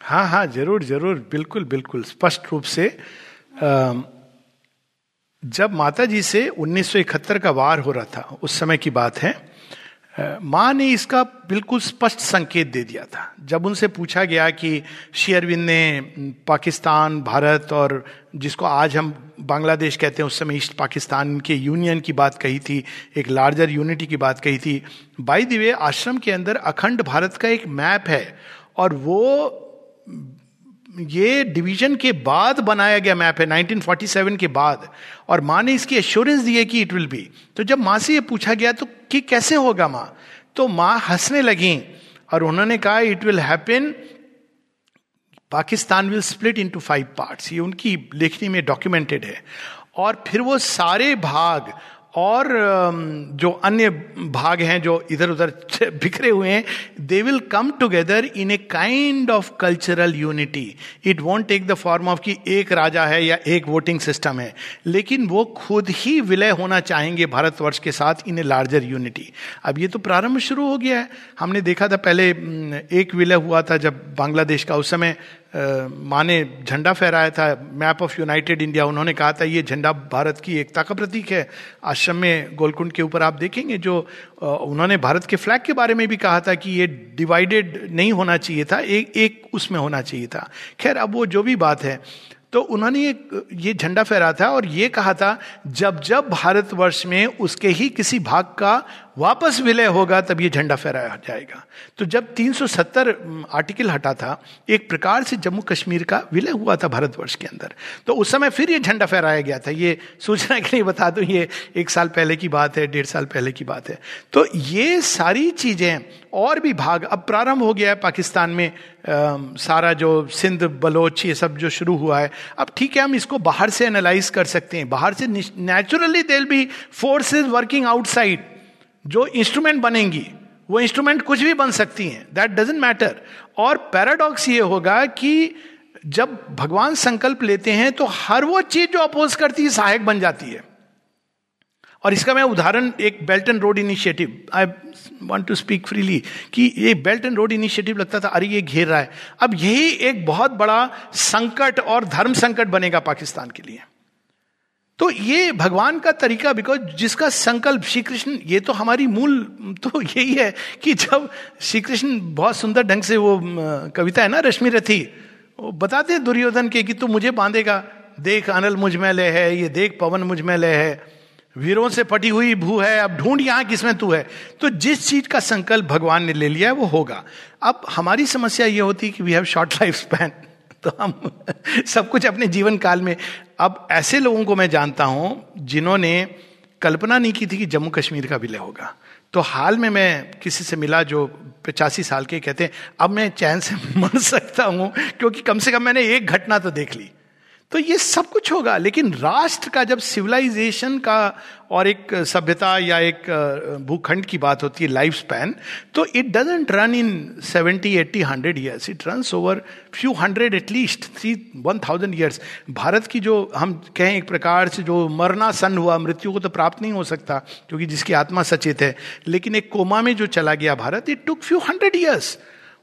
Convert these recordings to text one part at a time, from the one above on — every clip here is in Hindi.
हाँ हाँ ज़रूर ज़रूर, बिल्कुल बिल्कुल, स्पष्ट रूप से जब माता जी से 1971 का वार हो रहा था, उस समय की बात है माँ ने इसका बिल्कुल स्पष्ट संकेत दे दिया था। जब उनसे पूछा गया कि शेयरविंद ने पाकिस्तान, भारत और जिसको आज हम बांग्लादेश कहते हैं, उस समय ईस्ट पाकिस्तान के यूनियन की बात कही थी, एक लार्जर यूनिटी की बात कही थी बाई दिवे आश्रम के अंदर अखंड भारत का एक मैप है और वो ये डिवीज़न के बाद बनाया गया मैप है 1947 के बाद। और माँ ने इसकी एश्योरेंस दी है कि इट विल बी तो जब माँ से ये पूछा गया तो कि कैसे होगा माँ? तो माँ हंसने लगी और उन्होंने कहा it will happen Pakistan will split into five parts ये उनकी लेखनी में डॉक्यूमेंटेड है। और फिर वो सारे भाग और जो अन्य भाग हैं जो इधर उधर बिखरे हुए हैं they will come together in a kind of cultural unity it won't take the form of कि एक राजा है या एक वोटिंग सिस्टम है। लेकिन वो खुद ही विलय होना चाहेंगे भारतवर्ष के साथ इन ए लार्जर यूनिटी अब ये तो प्रारंभ शुरू हो गया है। हमने देखा था पहले एक विलय हुआ था जब बांग्लादेश का उस समय माँ ने झंडा फहराया था, मैप ऑफ़ यूनाइटेड इंडिया, उन्होंने कहा था, ये झंडा भारत की एकता का प्रतीक है। आश्रम में गोलकुंड के ऊपर आप देखेंगे जो उन्होंने भारत के फ्लैग के बारे में भी कहा था कि ये डिवाइडेड नहीं होना चाहिए था, एक एक उसमें होना चाहिए था। खैर, अब वो जो भी बात है तो उन्होंने ये ये झंडा फहरा था और ये कहा था, जब जब भारतवर्ष में उसके ही किसी भाग का वापस विलय होगा तब ये झंडा फहराया जाएगा। तो जब 370 आर्टिकल हटा था एक प्रकार से जम्मू कश्मीर का विलय हुआ था भारतवर्ष के अंदर। तो उस समय फिर ये झंडा फहराया गया था। ये सूचना के लिए बता दो ये एक साल पहले की बात है डेढ़ साल पहले की बात है। तो ये सारी चीज़ें और भी भाग अब प्रारंभ हो गया है पाकिस्तान में आ, सारा जो सिंध बलोच ये सब जो शुरू हुआ है। अब ठीक है हम इसको बाहर से एनालाइज कर सकते हैं। बाहर से naturally there'll be forces working outside जो इंस्ट्रूमेंट बनेंगी, वो इंस्ट्रूमेंट कुछ भी बन सकती हैं दैट डजेंट मैटर और पैराडॉक्स ये होगा कि जब भगवान संकल्प लेते हैं तो हर वो चीज़ जो अपोज करती है, सहायक बन जाती है। और इसका मैं उदाहरण, एक belt and road initiative I want to speak freely कि ये बेल्ट एंड रोड इनिशिएटिव लगता था, अरे ये घेर रहा है। अब यही एक बहुत बड़ा संकट और धर्म संकट बनेगा पाकिस्तान के लिए। तो ये भगवान का तरीका बिकॉज़ जिसका संकल्प श्री कृष्ण ये तो हमारी मूल तो यही है कि जब श्री कृष्ण बहुत सुंदर ढंग से वो कविता है ना, रश्मि रथी, वो बताते दुर्योधन के कि तू मुझे बांधेगा। देख अनल मुझमें ले है, ये देख पवन मुझमें ले है। वीरों से पटी हुई भू है, अब ढूंढ यहाँ किसमें तू है। तो जिस चीज़ का संकल्प भगवान ने ले लिया है, वो होगा। अब हमारी समस्या ये होती कि we have short life span तो हम सब कुछ अपने जीवन काल में। अब ऐसे लोगों को मैं जानता हूँ, जिन्होंने कल्पना नहीं की थी कि जम्मू कश्मीर का विलय होगा। तो हाल में मैं किसी से मिला जो पचासी साल के कहते हैं, अब मैं चैन से मर सकता हूँ, क्योंकि कम से कम मैंने एक घटना तो देख ली। तो ये सब कुछ होगा, लेकिन राष्ट्र का जब सिविलाइजेशन का और एक सभ्यता या एक भूखंड की बात होती है लाइफ स्पैन तो it doesn't run in seventy eighty hundred years it run over few hundred at least three one thousand years Bharat की जो हम कहें एक प्रकार से जो मरना सन हुआ, मृत्यु को तो प्राप्त नहीं हो सकता, क्योंकि जिसकी आत्मा सचेत है, लेकिन एक कोमा में जो चला गया Bharat it took few hundred years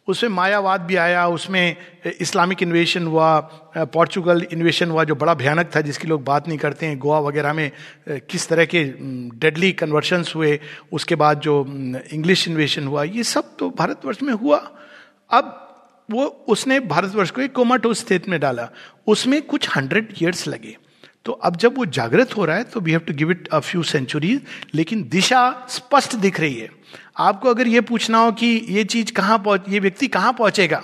उसमें मायावाद भी आया, उसमें इस्लामिक इन्वेशन हुआ पोर्चुगल इन्वेशन हुआ, जो बड़ा भयानक था, जिसकी लोग बात नहीं करते हैं। गोवा वगैरह में किस तरह के डेडली कन्वर्शंस हुए, उसके बाद जो इंग्लिश इन्वेशन हुआ, ये सब तो भारतवर्ष में हुआ। अब वो, उसने भारतवर्ष को एक कोमाटो स्थित में डाला। उसमें कुछ हंड्रेड ईयर्स लगे। तो अब जब वो जागृत हो रहा है तो we have to give it a few centuries लेकिन दिशा स्पष्ट दिख रही है। आपको अगर ये पूछना हो कि ये चीज़ कहाँ पहुँच, ये व्यक्ति कहाँ पहुंचेगा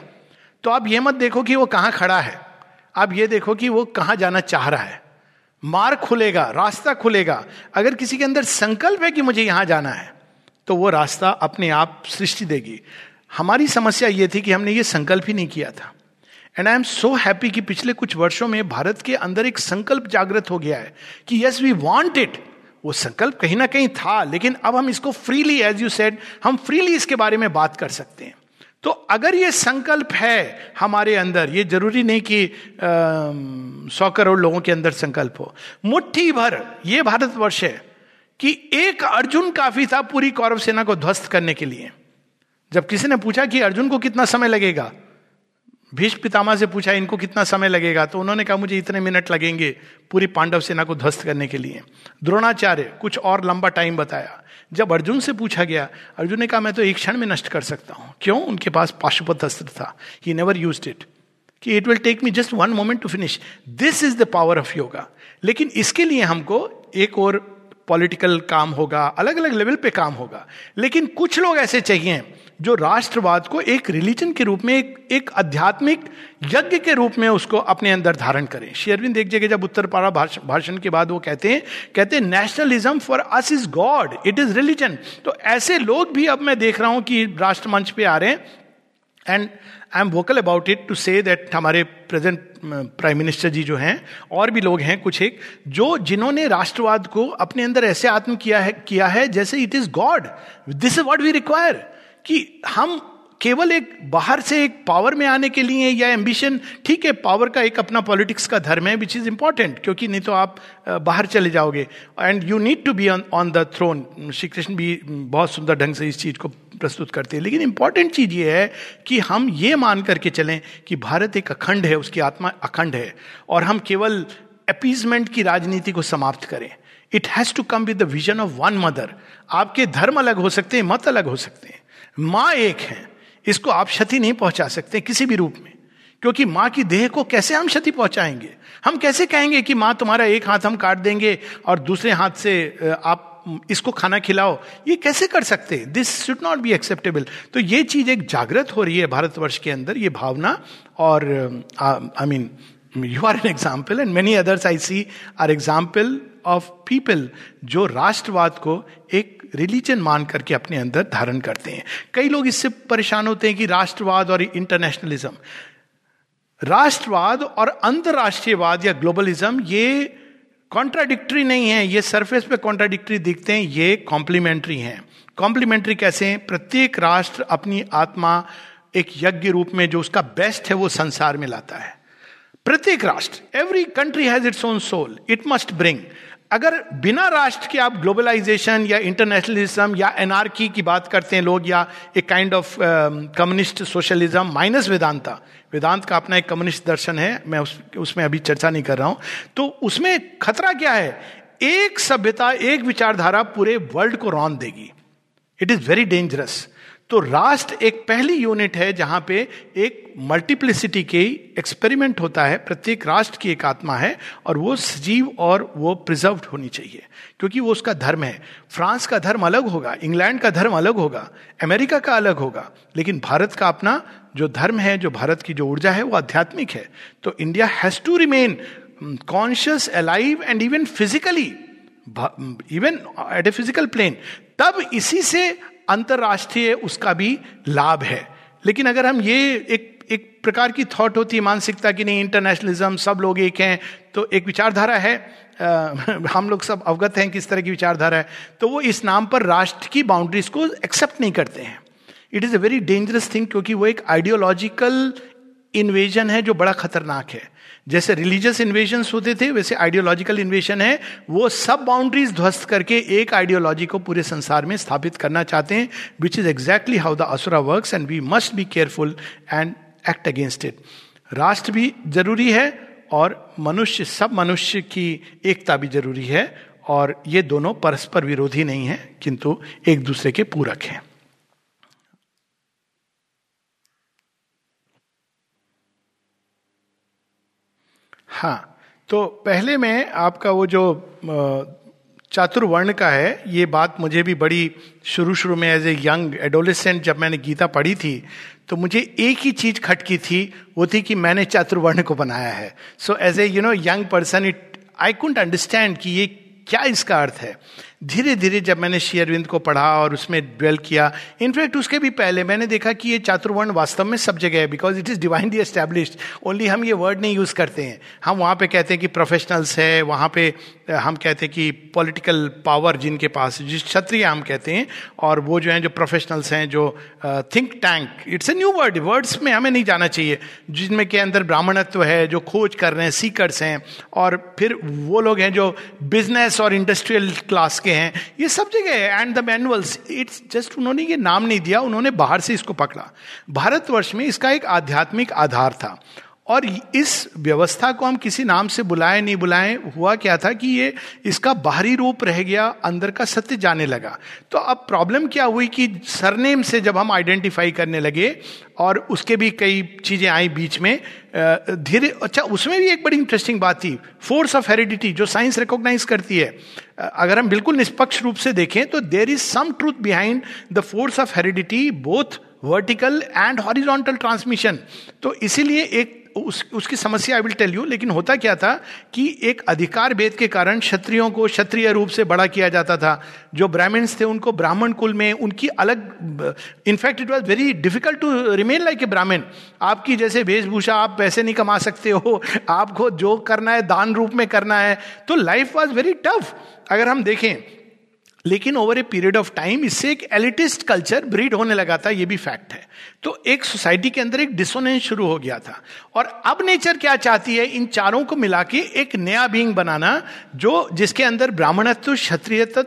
तो आप ये मत देखो कि वो कहाँ खड़ा है। आप ये देखो कि वो कहाँ जाना चाह रहा है। मार्ग खुलेगा, रास्ता खुलेगा। अगर किसी के अंदर संकल्प है कि मुझे यहाँ जाना है तो वो रास्ता अपने आप सृष्टि देगी। हमारी समस्या ये थी कि हमने ये संकल्प ही नहीं किया था। And I am so happy कि पिछले कुछ वर्षों में भारत के अंदर एक संकल्प जागृत हो गया है कि यस वी वॉन्ट इट वो संकल्प कहीं ना कहीं था, लेकिन अब हम इसको फ्रीली एज यू सेड हम फ्रीली इसके बारे में बात कर सकते हैं। तो अगर ये संकल्प है हमारे अंदर, ये ज़रूरी नहीं कि सौ करोड़ लोगों के अंदर संकल्प हो। मुट्ठी भर, ये भारतवर्ष है कि एक अर्जुन काफ़ी था पूरी कौरव सेना को ध्वस्त करने के लिए। जब किसी ने पूछा कि अर्जुन को कितना समय लगेगा भीष्म पितामा से पूछा, इनको कितना समय लगेगा? तो उन्होंने कहा, मुझे इतने मिनट लगेंगे पूरी पांडव सेना को ध्वस्त करने के लिए. द्रोणाचार्य कुछ और लंबा टाइम बताया। जब अर्जुन से पूछा गया, अर्जुन ने कहा, मैं तो एक क्षण में नष्ट कर सकता हूँ। क्यों? उनके पास पाशुपत अस्त्र था। ही नेवर यूज़ इट कि it will take me just one moment to finish this is the power of yoga लेकिन इसके लिए हमको एक और पॉलिटिकल काम होगा अलग अलग लेवल पे काम होगा। लेकिन कुछ लोग ऐसे चाहिए जो राष्ट्रवाद को एक रिलीजन के रूप में, एक एक आध्यात्मिक यज्ञ के रूप में उसको अपने अंदर धारण करें। शेयरविंद एक जगह जब उत्तर पारा भाषण के बाद वो कहते हैं कहते हैं nationalism for us is God it is religion तो ऐसे लोग भी अब मैं देख रहा हूँ कि राष्ट्रमंच पे आ रहे हैं। And I am vocal about it to say that हमारे प्रेजेंट प्राइम मिनिस्टर जी जो हैं, और भी लोग हैं कुछ एक, जो जिन्होंने राष्ट्रवाद को अपने अंदर ऐसे आत्म किया है किया है जैसे it is God this is what we require कि हम केवल एक बाहर से एक पावर में आने के लिए या एम्बिशन ठीक है पावर का एक अपना पॉलिटिक्स का धर्म है विच इज़ इंपॉर्टेंट क्योंकि नहीं तो आप बाहर चले जाओगे। And you need to be on the throne Shri Krishna भी बहुत सुंदर ढंग से इस चीज़ को प्रस्तुत करते हैं। लेकिन इंपॉर्टेंट चीज़ ये है कि हम ये मान करके चलें कि भारत एक अखंड है, उसकी आत्मा अखंड है, और हम केवल अपीजमेंट की राजनीति को समाप्त करें। It has to come with the vision of one mother आपके धर्म अलग हो सकते हैं, मत अलग हो सकते हैं। माँ एक है। इसको आप क्षति नहीं पहुँचा सकते किसी भी रूप में। क्योंकि माँ की देह को कैसे हम क्षति पहुंचाएँगे? हम कैसे कहेंगे कि माँ तुम्हारा एक हाथ हम काट देंगे और दूसरे हाथ से आप इसको खाना खिलाओ? ये कैसे कर सकते? This should not be acceptable तो ये चीज़ एक जागृत हो रही है भारतवर्ष के अंदर, ये भावना। और I mean you are an example and many others I see are example of people जो राष्ट्रवाद को एक रिलीजन मान करके अपने अंदर धारण करते हैं। कई लोग इससे परेशान होते हैं कि राष्ट्रवाद और इंटरनेशनलिज्म राष्ट्रवाद और अंतरराष्ट्रीयवाद या ग्लोबलिज्म ये कॉन्ट्राडिक्टरी नहीं है, ये सरफेस पे कॉन्ट्राडिक्टरी दिखते हैं, ये कॉम्प्लीमेंट्री हैं। कॉम्प्लीमेंट्री कैसे हैं? प्रत्येक राष्ट्र अपनी आत्मा एक यज्ञ रूप में जो उसका बेस्ट है वो संसार में लाता है। प्रत्येक राष्ट्र every country has its own soul it must bring अगर बिना राष्ट्र के आप ग्लोबलाइजेशन या इंटरनेशनलिज्म या एनआरकी की बात करते हैं लोग या एक kind of communist socialism minus Vedanta Vedanta का अपना एक कम्युनिस्ट दर्शन है मैं उस, उसमें अभी चर्चा नहीं कर रहा हूँ। तो उसमें खतरा क्या है? एक सभ्यता एक विचारधारा पूरे वर्ल्ड को रौन देगी। इट इज़ वेरी डेंजरस तो राष्ट्र एक पहली यूनिट है जहाँ पे एक मल्टीप्लिसिटी के एक्सपेरिमेंट होता है। प्रत्येक राष्ट्र की एक आत्मा है और वो सजीव और वो प्रिजर्व होनी चाहिए, क्योंकि वो उसका धर्म है। फ्रांस का धर्म अलग होगा, इंग्लैंड का धर्म अलग होगा, अमेरिका का अलग होगा, लेकिन भारत का अपना जो धर्म है, जो भारत की जो ऊर्जा है, वो आध्यात्मिक है। तो India has to remain conscious alive and even physically even at a physical plane तब इसी से अंतरराष्ट्रीय उसका भी लाभ है। लेकिन अगर हम ये एक एक प्रकार की थॉट होती है मानसिकता की नहीं इंटरनेशनलिज्म सब लोग एक हैं तो एक विचारधारा है आ, हम लोग सब अवगत हैं किस तरह की विचारधारा है तो वो इस नाम पर राष्ट्र की बाउंड्रीज को एक्सेप्ट नहीं करते हैं। It is a very dangerous thing क्योंकि वो एक आइडियोलॉजिकल इन्वेजन है जो बड़ा खतरनाक है। जैसे रिलीजियस इन्वेजन होते थे, वैसे आइडियोलॉजिकल इन्वेशन है, वो सब बाउंड्रीज ध्वस्त करके एक आइडियोलॉजी को पूरे संसार में स्थापित करना चाहते हैं which is exactly how the asura work and we must be careful and act against it राष्ट्र भी ज़रूरी है और मनुष्य, सब मनुष्य की एकता भी ज़रूरी है और ये दोनों परस्पर विरोधी नहीं है, किंतु एक दूसरे के पूरक हैं। हाँ तो पहले में आपका वो जो चातुर्वर्ण का है, ये बात मुझे भी बड़ी शुरू शुरू में एज ए यंग एडोलिसेंट जब मैंने गीता पढ़ी थी तो मुझे एक ही चीज़ खटकी थी, वो थी कि मैंने चातुर्वर्ण को बनाया है। So as a you know young person it I can't understand कि ये क्या इसका अर्थ है। धीरे धीरे जब मैंने शेयरविंद को पढ़ा और उसमें ड्वेल किया इनफैक्ट उसके भी पहले मैंने देखा कि ये चातुर्वर्ण वास्तव में सब जगह है because it is divinely established only हम ये वर्ड नहीं यूज़ करते हैं। हम वहाँ पे कहते हैं कि प्रोफेशनल्स है, वहाँ पे हम कहते हैं कि पॉलिटिकल पावर जिनके पास, जिस क्षत्रिय हम कहते हैं, और वो जो हैं, जो प्रोफेशनल्स हैं, जो think tank it's a new word words में हमें नहीं जाना चाहिए। जिनमें के अंदर ब्राह्मणत्व है, जो खोज कर रहे हैं सीकर्स हैं, और फिर वो लोग हैं जो बिज़नेस और इंडस्ट्रियल क्लास के के हैं, ये सब जगह है and the manuals it's just उन्होंने ये नाम नहीं दिया, उन्होंने बाहर से इसको पकड़ा। भारतवर्ष में इसका एक आध्यात्मिक आधार था। और इस व्यवस्था को हम किसी नाम से बुलाएँ, नहीं बुलाएँ, हुआ क्या था कि ये, इसका बाहरी रूप रह गया, अंदर का सत्य जाने लगा। तो अब प्रॉब्लम क्या हुई कि सरनेम से जब हम आइडेंटिफाई करने लगे और उसके भी कई चीज़ें आई बीच में धीरे अच्छा उसमें भी एक बड़ी इंटरेस्टिंग बात थी। फोर्स ऑफ़ हेरिडिटी जो साइंस रिकॉग्नाइज करती है। अगर हम बिल्कुल निष्पक्ष रूप से देखें तो there is some truth behind the force of heredity both vertical and horizontal transmission तो इसीलिए एक उस, उसकी समस्या आई विल टेल यू लेकिन होता क्या था कि एक अधिकार भेद के कारण क्षत्रियों को क्षत्रिय रूप से बड़ा किया जाता था। जो ब्राह्मण्स थे, उनको ब्राह्मण कुल में उनकी अलग in fact it was very difficult to remain like a Brahmin. आपकी जैसे वेशभूषा, आप पैसे नहीं कमा सकते हो, आपको जो करना है, दान रूप में करना है तो लाइफ वॉज़ वेरी टफ अगर हम देखें लेकिन over a period of time इससे एक एलिटिस्ट कल्चर ब्रीड होने लगा था, ये भी फैक्ट है। तो एक सोसाइटी के अंदर एक डिसोनेंस शुरू हो गया था। और अब नेचर क्या चाहती है? इन चारों को मिला के एक नया बींग बनाना, जो जिसके अंदर ब्राह्मणत्व, क्षत्रियत्व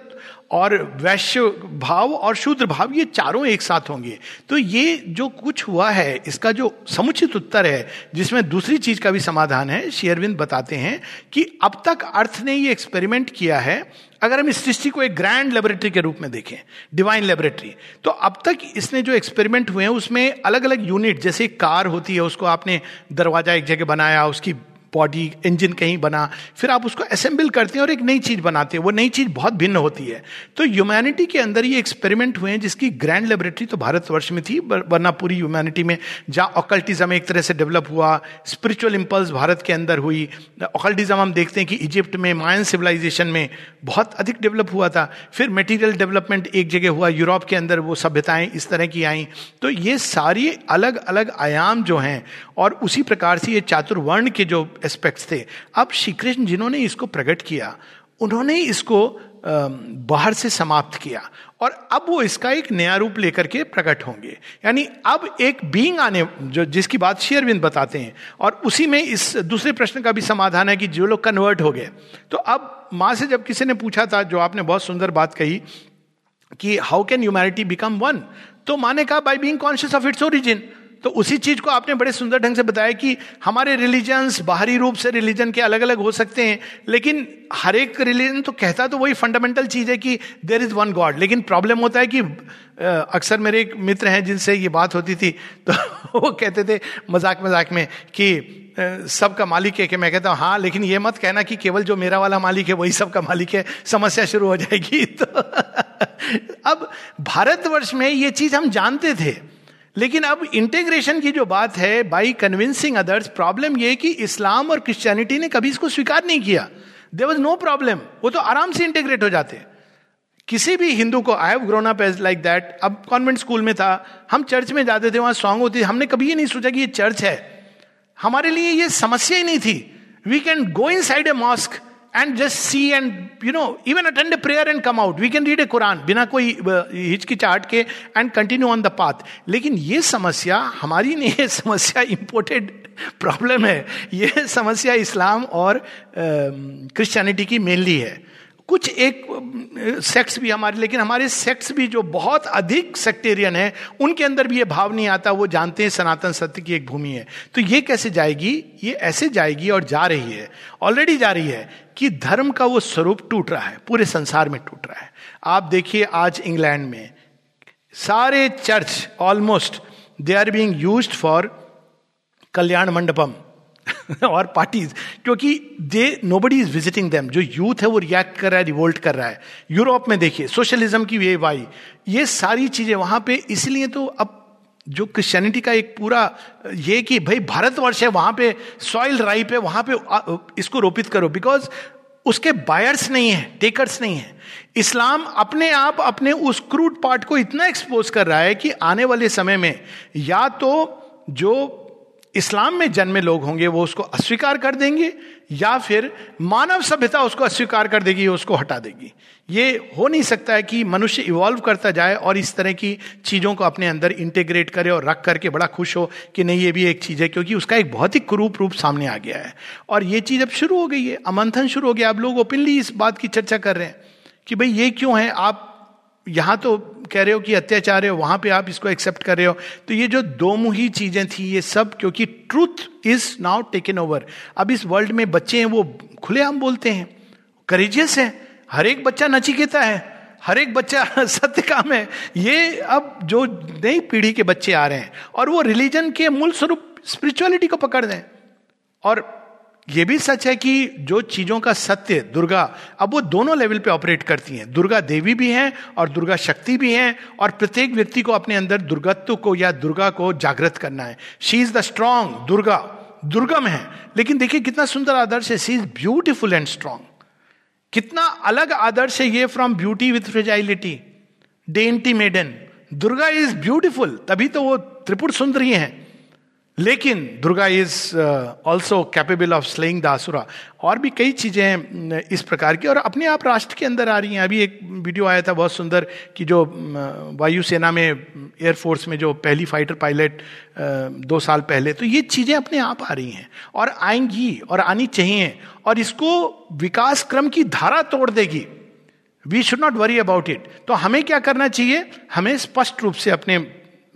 और वैश्य भाव और शूद्र भाव, ये चारों एक साथ होंगे। तो ये जो कुछ हुआ है, इसका जो समुचित उत्तर है, जिसमें दूसरी चीज़ का भी समाधान है शेयरविंद बताते हैं कि अब तक अर्थ ने ये एक्सपेरिमेंट किया है अगर हम इस सृष्टि को एक ग्रैंड लेबोरेटरी के रूप में देखें डिवाइन लेबोरेटरी तो अब तक इसने जो एक्सपेरिमेंट हुए हैं, उसमें अलग अलग यूनिट जैसे कार होती है, उसको आपने दरवाज़ा एक जगह बनाया, उसकी बॉडी इंजन कहीं बना, फिर आप उसको असेंबल करते हैं और एक नई चीज़ बनाते हैं। वो नई चीज़ बहुत भिन्न होती है। तो ह्यूमैनिटी के अंदर ये एक्सपेरिमेंट हुए हैं जिसकी ग्रैंड लेबोरेटरी तो भारतवर्ष में थी वरना पूरी ह्यूमैनिटी में जहाँ ऑकल्टिज्म एक तरह से डेवलप हुआ स्पिरिचुअल इम्पल्स भारत के अंदर हुई। ऑकल्टिज्म हम देखते हैं कि इजिप्ट में मायन सिविलाइजेशन में बहुत अधिक डेवलप हुआ था। फिर मेटीरियल डेवलपमेंट एक जगह हुआ यूरोप के अंदर वो सभ्यताएँ इस तरह की आई। तो ये सारी अलग अलग आयाम जो हैं और उसी प्रकार से ये चातुर्वर्ण के जो एस्पेक्ट्स थे। अब श्री कृष्ण जिन्होंने इसको प्रकट किया, उन्होंने इसको बाहर से समाप्त किया और अब वो इसका एक नया रूप लेकर के प्रकट होंगे। यानी अब एक बीइंग आने, जो, जिसकी बात शेयरविंद बताते हैं और उसी में इस दूसरे प्रश्न का भी समाधान है कि जो लोग कन्वर्ट हो गए। तो अब माँ से जब किसी ने पूछा था, जो आपने बहुत सुंदर बात कही कि how can humanity become one तो माँ ने कहा by being conscious of its origin तो उसी चीज़ को आपने बड़े सुंदर ढंग से बताया कि हमारे रिलीजन्स बाहरी रूप से रिलीजन के अलग अलग हो सकते हैं, लेकिन हर एक रिलीजन तो कहता तो वही फंडामेंटल चीज़ है कि देर इज़ वन गॉड लेकिन प्रॉब्लम होता है कि अक्सर मेरे एक मित्र हैं जिनसे ये बात होती थी तो वो कहते थे मज़ाक मज़ाक में कि सबका मालिक है कि मैं कहता हूँ हाँ लेकिन ये मत कहना कि केवल जो मेरा वाला मालिक है, वही सबका मालिक है, समस्या शुरू हो जाएगी। तो अब भारतवर्ष में ये चीज़ हम जानते थे। लेकिन अब इंटीग्रेशन की जो बात है बाई कन्विंसिंग अदर्स प्रॉब्लम यह कि इस्लाम और क्रिश्चियनिटी ने कभी इसको स्वीकार नहीं किया। देर वॉज़ नो प्रॉब्लम वो तो आराम से इंटीग्रेट हो जाते। किसी भी हिंदू को I have grown up as like that अब कॉन्वेंट स्कूल में था। हम चर्च में जाते थे, वहाँ सॉन्ग होती हमने कभी ये नहीं सोचा कि ये चर्च है। हमारे लिए ये समस्या ही नहीं थी। We can go inside a mosque and just see and you know even attend prayer and come out we can read a Quran बिना कोई हिचकिचाहट के and continue on the path लेकिन ये समस्या, हमारी नहीं है, समस्या इंपोर्टेड प्रॉब्लम है. ये समस्या इस्लाम और क्रिश्चियनिटी की मेनली है. कुछ एक सेक्स भी हमारे, लेकिन हमारे सेक्स भी जो बहुत अधिक सेक्टेरियन है, उनके अंदर भी ये भाव नहीं आता, वो जानते हैं सनातन सत्य की एक भूमि है। तो ये कैसे जाएगी? ये ऐसे जाएगी और जा रही है ऑलरेडी जा रही है, कि धर्म का वो स्वरूप टूट रहा है, पूरे संसार में टूट रहा है। आप देखिए आज इंग्लैंड में, सारे church almost they are being use for kalyan mandapam और पार्टीज़ क्योंकि they nobody is visiting them जो यूथ है, वो रिएक्ट कर रहा है रिवोल्ट कर रहा है। यूरोप में देखिए सोशलिज्म की वे वाई। ये सारी चीज़ें वहाँ पे, इसलिए तो अब जो क्रिश्चियनिटी का एक पूरा, ये कि भाई भारतवर्ष है, वहाँ पे सॉइल राइप है, वहाँ पे इसको रोपित करो। बिकॉज़ उसके बायर्स नहीं है टेकर्स नहीं है। इस्लाम अपने आप, अपने उस क्रूड पार्ट को इतना एक्सपोज कर रहा है कि आने वाले समय में या तो जो इस्लाम में जन्मे लोग होंगे, वो उसको अस्वीकार कर देंगे, या फिर मानव सभ्यता उसको अस्वीकार कर देगी उसको हटा देगी। ये हो नहीं सकता है कि मनुष्य इवॉल्व करता जाए और इस तरह की चीज़ों को अपने अंदर इंटीग्रेट करे और रख करके बड़ा खुश हो कि नहीं, ये भी एक चीज़ है, क्योंकि उसका एक बहुत ही कुरूप रूप सामने आ गया है। और ये चीज़ अब शुरू हो गई है, अमंथन शुरू हो गया। अब लोग ओपनली इस बात की चर्चा कर रहे हैं कि भाई ये क्यों है? आप यहाँ तो कह रहे हो कि अत्याचार है, वहाँ पे आप इसको एक्सेप्ट कर रहे हो। तो ये जो दो मुही चीज़ें थी, ये सब, क्योंकि truth is now taken over अब इस वर्ल्ड में बच्चे हैं, वो खुलेआम बोलते हैं। करेजियस है। हर एक बच्चा नचिकेता है। हर एक बच्चा सत्य काम है। ये अब जो नई पीढ़ी के बच्चे आ रहे हैं, और वो रिलीजन के मूल स्वरूप स्पिरिचुअलिटी को पकड़ दें और ये भी सच है कि जो चीज़ों का सत्य, दुर्गा, अब वो दोनों लेवल पे ऑपरेट करती हैं। दुर्गा देवी भी हैं और दुर्गा शक्ति भी हैं और प्रत्येक व्यक्ति को अपने अंदर दुर्गत्व को या दुर्गा को जागृत करना है। She is the strong Durga. दुर्गम है। लेकिन देखिए कितना सुंदर आदर्श है। She is beautiful and strong कितना अलग आदर्श है ये from beauty with fragility dainty maiden Durga is beautiful तभी तो वो त्रिपुर सुंदरी हैं। लेकिन Durga is also capable of slaying the asura और भी कई चीज़ें uh, इस प्रकार की। और अपने आप राष्ट्र के अंदर आ रही हैं। अभी एक वीडियो आया था बहुत सुंदर कि जो uh, वायुसेना में एयरफोर्स में जो पहली फाइटर पायलट uh, दो साल पहले तो ये चीज़ें अपने आप आ रही हैं। और आएँगी और आनी चाहिए। और इसको विकास क्रम की धारा तोड़ देगी। We should not worry about it तो हमें क्या करना चाहिए? हमें स्पष्ट रूप से अपने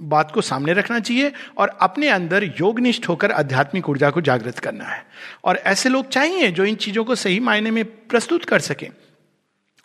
बात को सामने रखना चाहिए और अपने अंदर योगनिष्ठ होकर आध्यात्मिक ऊर्जा को जागृत करना है। और ऐसे लोग चाहिए जो इन चीज़ों को सही मायने में प्रस्तुत कर सकें।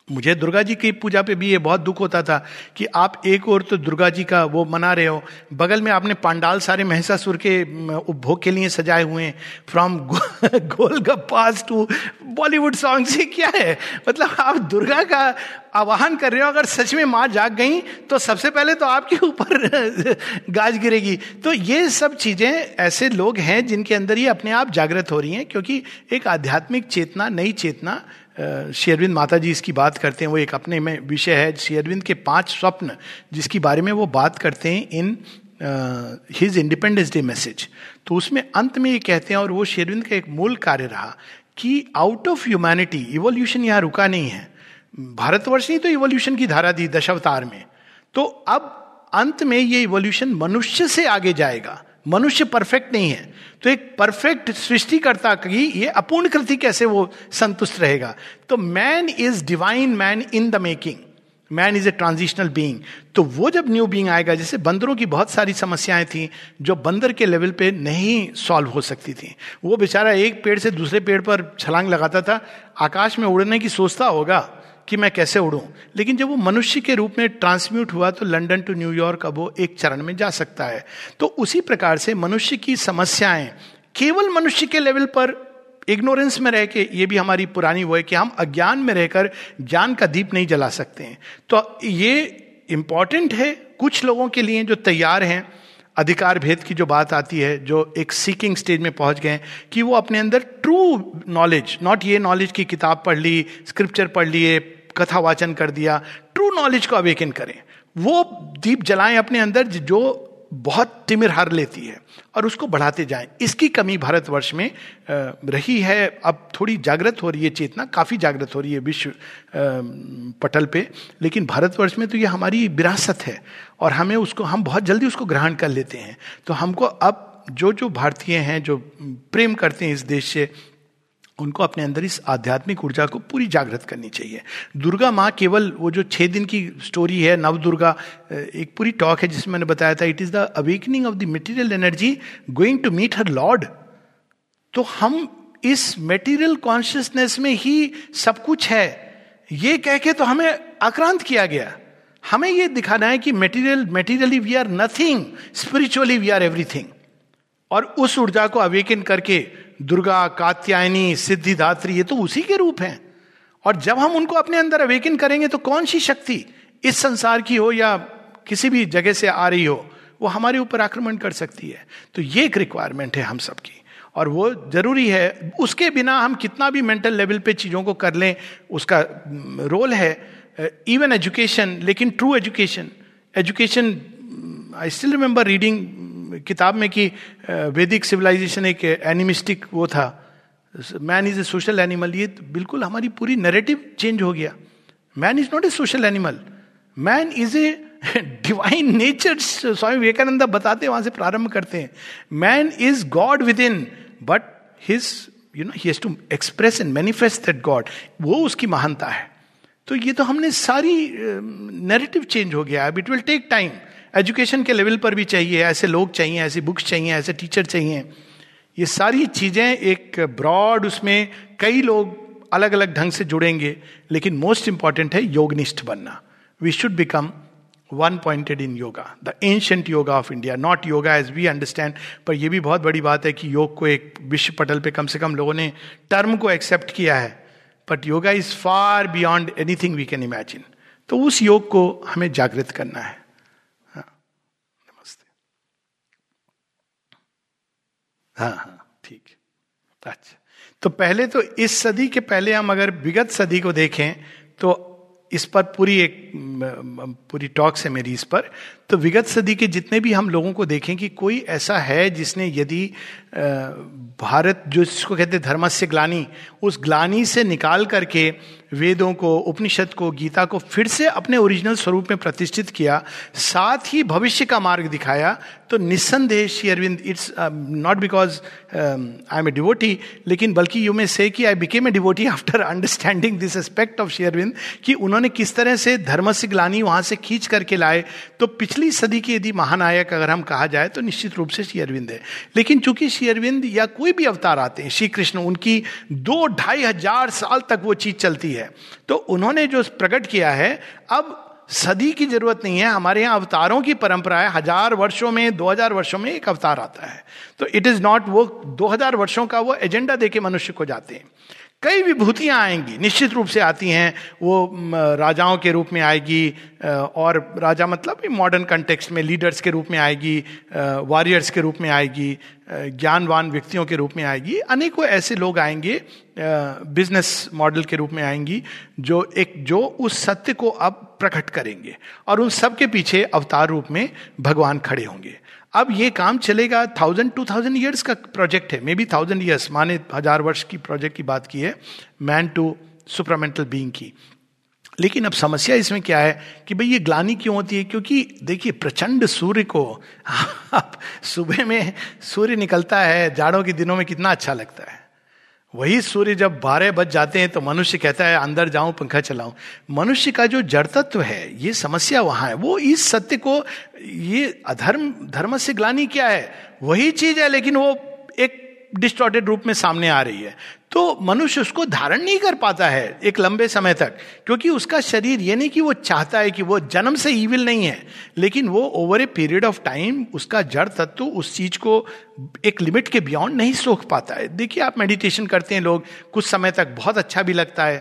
मुझे दुर्गा जी की पूजा पे भी ये बहुत दुख होता था कि आप एक और तो दुर्गा जी का वो मना रहे हो। बगल में आपने पांडाल सारे महिषासुर के उपभोग के लिए सजाए हुए हैं। From gol gappas to Bollywood song से क्या है? मतलब आप दुर्गा का आवाहन कर रहे हो, अगर सच में माँ जाग गई तो सबसे पहले तो आपके ऊपर गाज गिरेगी। तो ये सब चीज़ें ऐसे लोग हैं जिनके अंदर ये अपने आप जागृत हो रही हैं, क्योंकि एक आध्यात्मिक चेतना, नई चेतना शेरविंद माता जी इसकी बात करते हैं, वो एक अपने में विषय है। शेरविंद के पाँच स्वप्न जिसके बारे में वो बात करते हैं in his Independence Day message तो उसमें अंत में ये कहते हैं, और वो शेरविंद का एक मूल कार्य रहा कि आउट ऑफ़ ह्यूमैनिटी इवोल्यूशन यहाँ रुका नहीं है। भारतवर्ष ने तो इवोल्यूशन की धारा दी दशावतार में। तो अब अंत में ये इवोल्यूशन मनुष्य से आगे जाएगा। मनुष्य परफेक्ट नहीं है। तो एक परफेक्ट सृष्टिकर्ता की ये अपूर्ण कृति कैसे वो संतुष्ट रहेगा? तो man is divine man in the making man is a transitional being तो वो जब न्यू बीइंग आएगा, जैसे बंदरों की बहुत सारी समस्याएँ थी, जो बंदर के लेवल पे नहीं सॉल्व हो सकती थी। वो बेचारा एक पेड़ से दूसरे पेड़ पर छलांग लगाता था, आकाश में उड़ने की सोचता होगा। कि मैं कैसे उड़ूं। लेकिन जब वो मनुष्य के रूप में ट्रांसम्यूट हुआ तो लंदन टू न्यूयॉर्क अब वो एक चरण में जा सकता है। तो उसी प्रकार से मनुष्य की समस्याएँ केवल मनुष्य के लेवल पर इग्नोरेंस में रह के, ये भी हमारी पुरानी वो है कि हम अज्ञान में रहकर ज्ञान का दीप नहीं जला सकते हैं। तो ये इंपॉर्टेंट है कुछ लोगों के लिए जो तैयार हैं। अधिकार भेद की जो बात आती है, जो एक सीकिंग स्टेज में पहुँच गए कि वो अपने अंदर ट्रू नॉलेज नॉट ये नॉलेज की किताब पढ़ ली स्क्रिप्चर पढ़ लिए कथा वाचन कर दिया ट्रू नॉलेज को अवेकन करें। वो दीप जलाएँ अपने अंदर जो बहुत तिमिर हार लेती है और उसको बढ़ाते जाएँ। इसकी कमी भारतवर्ष में रही है। अब थोड़ी जागृत हो रही है चेतना, काफ़ी जागृत हो रही है विश्व पटल पे। लेकिन भारतवर्ष में तो ये हमारी विरासत है और हमें उसको, हम बहुत जल्दी उसको ग्रहण कर लेते हैं। तो हमको अब जो जो भारतीय हैं, जो प्रेम करते हैं इस देश से उनको अपने अंदर इस आध्यात्मिक ऊर्जा को पूरी जागृत करनी चाहिए। दुर्गा माँ केवल वो जो छह दिन की स्टोरी है, नव दुर्गा एक पूरी टॉक है जिसमें मैंने बताया था it is the awakening of the material energy going to meet her Lord तो हम इस मेटीरियल कॉन्शियसनेस में ही सब कुछ है। ये कह के तो हमें आक्रांत किया गया। हमें ये दिखाना है कि material materially we are nothing spiritually we are everything और उस ऊर्जा को अवेकन करके दुर्गा, कात्यायनी, सिद्धिदात्री, ये तो उसी के रूप हैं। और जब हम उनको अपने अंदर अवेकन करेंगे तो कौन सी शक्ति इस संसार की हो या किसी भी जगह से आ रही हो, वो हमारे ऊपर आक्रमण कर सकती है। तो ये एक रिक्वायरमेंट है हम सबकी। और वो ज़रूरी है, उसके बिना हम कितना भी मेंटल लेवल पे चीज़ों को कर लें, उसका रोल है इवन एजुकेशन लेकिन true education education I still remember reading किताब में कि वैदिक सिविलाइजेशन एक एनिमिस्टिक वो था। Man is a social animal ये बिल्कुल हमारी पूरी नैरेटिव चेंज हो गया। Man is not a social animal man is a divine nature Swami Vivekananda बताते वहाँ से प्रारंभ करते हैं। Man is God within but his you know he to express and manifest that God वो उसकी महानता है। तो ये तो हमने सारी नैरेटिव चेंज हो गया। It will take time education के लेवल पर भी चाहिए, ऐसे लोग चाहिए, ऐसी बुक्स चाहिए, ऐसे टीचर चाहिए। ये सारी चीज़ें एक ब्रॉड उसमें कई लोग अलग अलग ढंग से जुड़ेंगे, लेकिन मोस्ट इंपॉर्टेंट है योगनिष्ठ बनना। We should become one pointed in yoga the ancient yoga of India not yoga as we understand पर यह भी बहुत बड़ी बात है कि योग को एक विश्व पटल पे कम से कम लोगों ने टर्म को एक्सेप्ट किया है। But yoga is far beyond anything we can imagine तो उस योग को हमें जागृत करना हाँ। हाँ हाँ ठीक। अच्छा। तो पहले तो इस सदी के पहले हम अगर विगत सदी को देखें तो इस पर पूरी एक पूरी टॉक्स है मेरी इस पर तो विगत सदी के जितने भी हम लोगों को देखें कि कोई ऐसा है जिसने यदि भारत, जो जिसको कहते हैं धर्म से ग्लानी, उस ग्लानी से निकाल करके वेदों को, उपनिषद को, गीता को फिर से अपने ओरिजिनल स्वरूप में प्रतिष्ठित किया, साथ ही भविष्य का मार्ग दिखाया तो निस्संदेह Shri Aurobindo, it's not because I am a devotee, लेकिन बल्कि यू मे से कि I became a devotee after understanding this aspect of Shri Aurobindo, कि उन्होंने किस तरह से धर्म से ग्लानी वहाँ से खींच करके लाए तो पिछली सदी के यदि महानायक अगर हम कहा जाए तो निश्चित रूप से श्री अरविंद है। लेकिन चूँकि श्री अरविंद या कोई भी अवतार आते हैं श्री कृष्ण उनकी दो ढाई हज़ार साल तक वो चीज़ चलती है तो उन्होंने जो प्रकट किया है, अब सदी की ज़रूरत नहीं है। हमारे यहाँ अवतारों की परंपरा है, हज़ार वर्षों में, दो हज़ार वर्षों में एक अवतार आता है। तो इट इज़ नॉट वो दो हज़ार वर्षों का वो एजेंडा देके मनुष्य को जाते हैं। कई विभूतियाँ आएँगी, निश्चित रूप से आती हैं, वो राजाओं के रूप में आएगी और राजा मतलब मॉडर्न कंटेक्स्ट में लीडर्स के रूप में आएगी वॉरियर्स के रूप में आएगी ज्ञानवान व्यक्तियों के रूप में आएगी। अनेकों ऐसे लोग आएँगे बिज़नेस मॉडल के रूप में आएँगी, जो एक, जो उस सत्य को अब प्रकट करेंगे, और उन सब के पीछे अवतार रूप में भगवान खड़े होंगे। अब ये काम चलेगा थाउज़ेंड टू थाउज़ेंड ईयर्स का प्रोजेक्ट है. मे बी थाउज़ेंड ईयर्स माने हज़ार वर्ष की प्रोजेक्ट की बात की है मैन टू सुपरामेंटल बींग की. लेकिन अब समस्या इसमें क्या है कि भाई ये ग्लानी क्यों होती है? क्योंकि देखिए, प्रचंड सूर्य को आप सुबह में सूर्य निकलता है, जाड़ों के दिनों में कितना अच्छा लगता है। वही सूर्य जब बारह बज जाते हैं तो मनुष्य कहता है, अंदर जाऊँ, पंखा चलाऊं। मनुष्य का जो जड़ तत्व है, ये समस्या वहाँ है। वो इस सत्य को, ये अधर्म, धर्म से ग्लानी क्या है? वही चीज़ है, लेकिन वो एक डिस्टॉर्टेड रूप में सामने आ रही है। तो मनुष्य उसको धारण नहीं कर पाता है एक लंबे समय तक, क्योंकि उसका शरीर ये नहीं कि वो चाहता है कि वो जन्म से ईविल नहीं है, लेकिन वो over a period of time उसका जड़ तत्व उस चीज़ को एक लिमिट के बियॉन्ड नहीं सोख पाता है। देखिए आप मेडिटेशन करते हैं लोग, कुछ समय तक बहुत अच्छा भी लगता है,